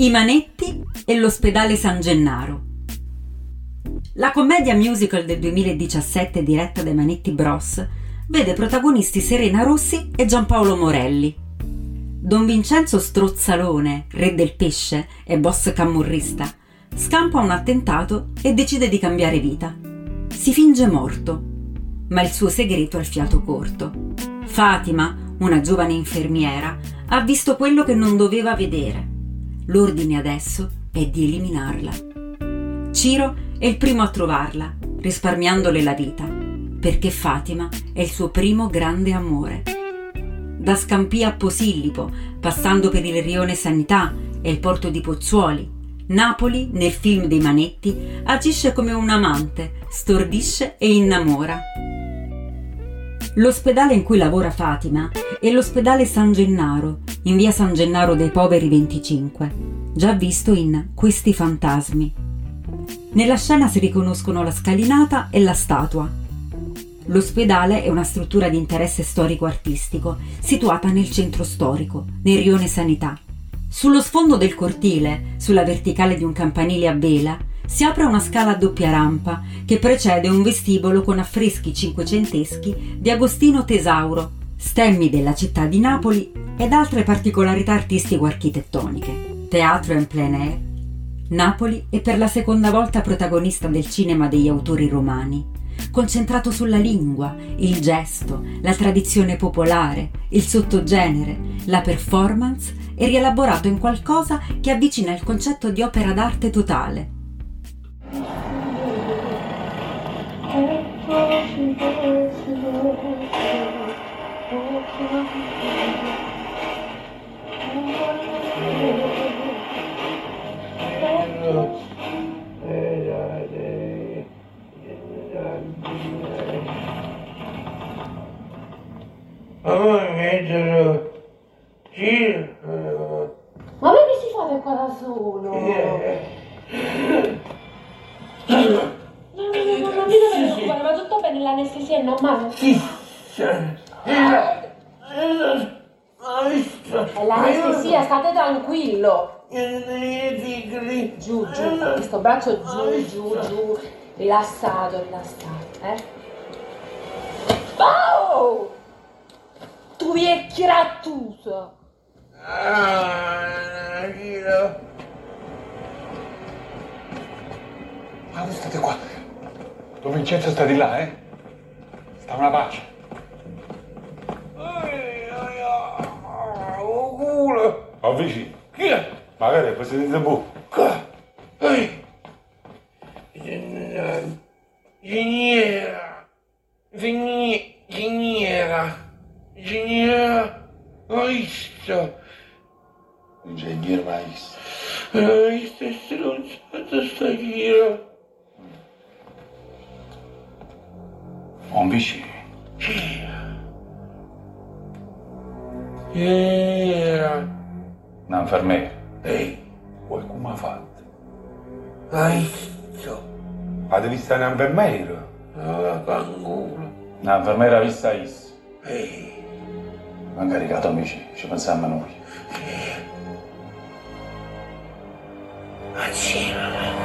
I Manetti e l'ospedale San Gennaro. La commedia musical del 2017 diretta dai Manetti Bros vede protagonisti Serena Rossi e Giampaolo Morelli. Don Vincenzo Strozzalone, re del pesce e boss camorrista, scampa un attentato e decide di cambiare vita. Si finge morto, ma il suo segreto ha il fiato corto. Fatima, una giovane infermiera, ha visto quello che non doveva vedere. L'ordine adesso è di eliminarla. Ciro è il primo a trovarla, risparmiandole la vita, perché Fatima è il suo primo grande amore. Da Scampia a Posillipo, passando per il rione Sanità e il porto di Pozzuoli, Napoli, nel film dei Manetti, agisce come un amante, stordisce e innamora. L'ospedale in cui lavora Fatima è l'ospedale San Gennaro, in via San Gennaro dei Poveri 25, già visto in Questi fantasmi. Nella scena si riconoscono la scalinata e la statua. L'ospedale è una struttura di interesse storico-artistico, situata nel centro storico, nel rione Sanità. Sullo sfondo del cortile, sulla verticale di un campanile a vela, si apre una scala a doppia rampa che precede un vestibolo con affreschi cinquecenteschi di Agostino Tesauro, stemmi della città di Napoli ed altre particolarità artistico-architettoniche. Teatro en plein air. Napoli è per la seconda volta protagonista del cinema degli autori romani, concentrato sulla lingua, il gesto, la tradizione popolare, il sottogenere, la performance e rielaborato in qualcosa che avvicina il concetto di opera d'arte totale. Ma perché si fate qua da solo? No, no, no, no, non mi deve preoccupare, va tutto bene, l'anestesia è normale. È l'anestesia, state tranquillo. Giù, giù, questo braccio giù, giù, giù. Rilassato, rilassato, eh? Oh! Tu vecchio rattuso! Ma voi state qua. Don Vincenzo sta di là, eh? Sta una pace. Alvejinho. Magari, poi siete bu. Geniera. Geniera. Geniera. isso Engenheiro maestro. Maestro, stronzata sta giro. bicho. bici. Geniera. Un infermiere. Ehi! Qualcuno ha fatto. Hai visto? Avete visto un infermiere? Ah, fanculo! Un'infermiera vista is. Ehi! Non caricato amici, ci pensiamo noi. Assieme!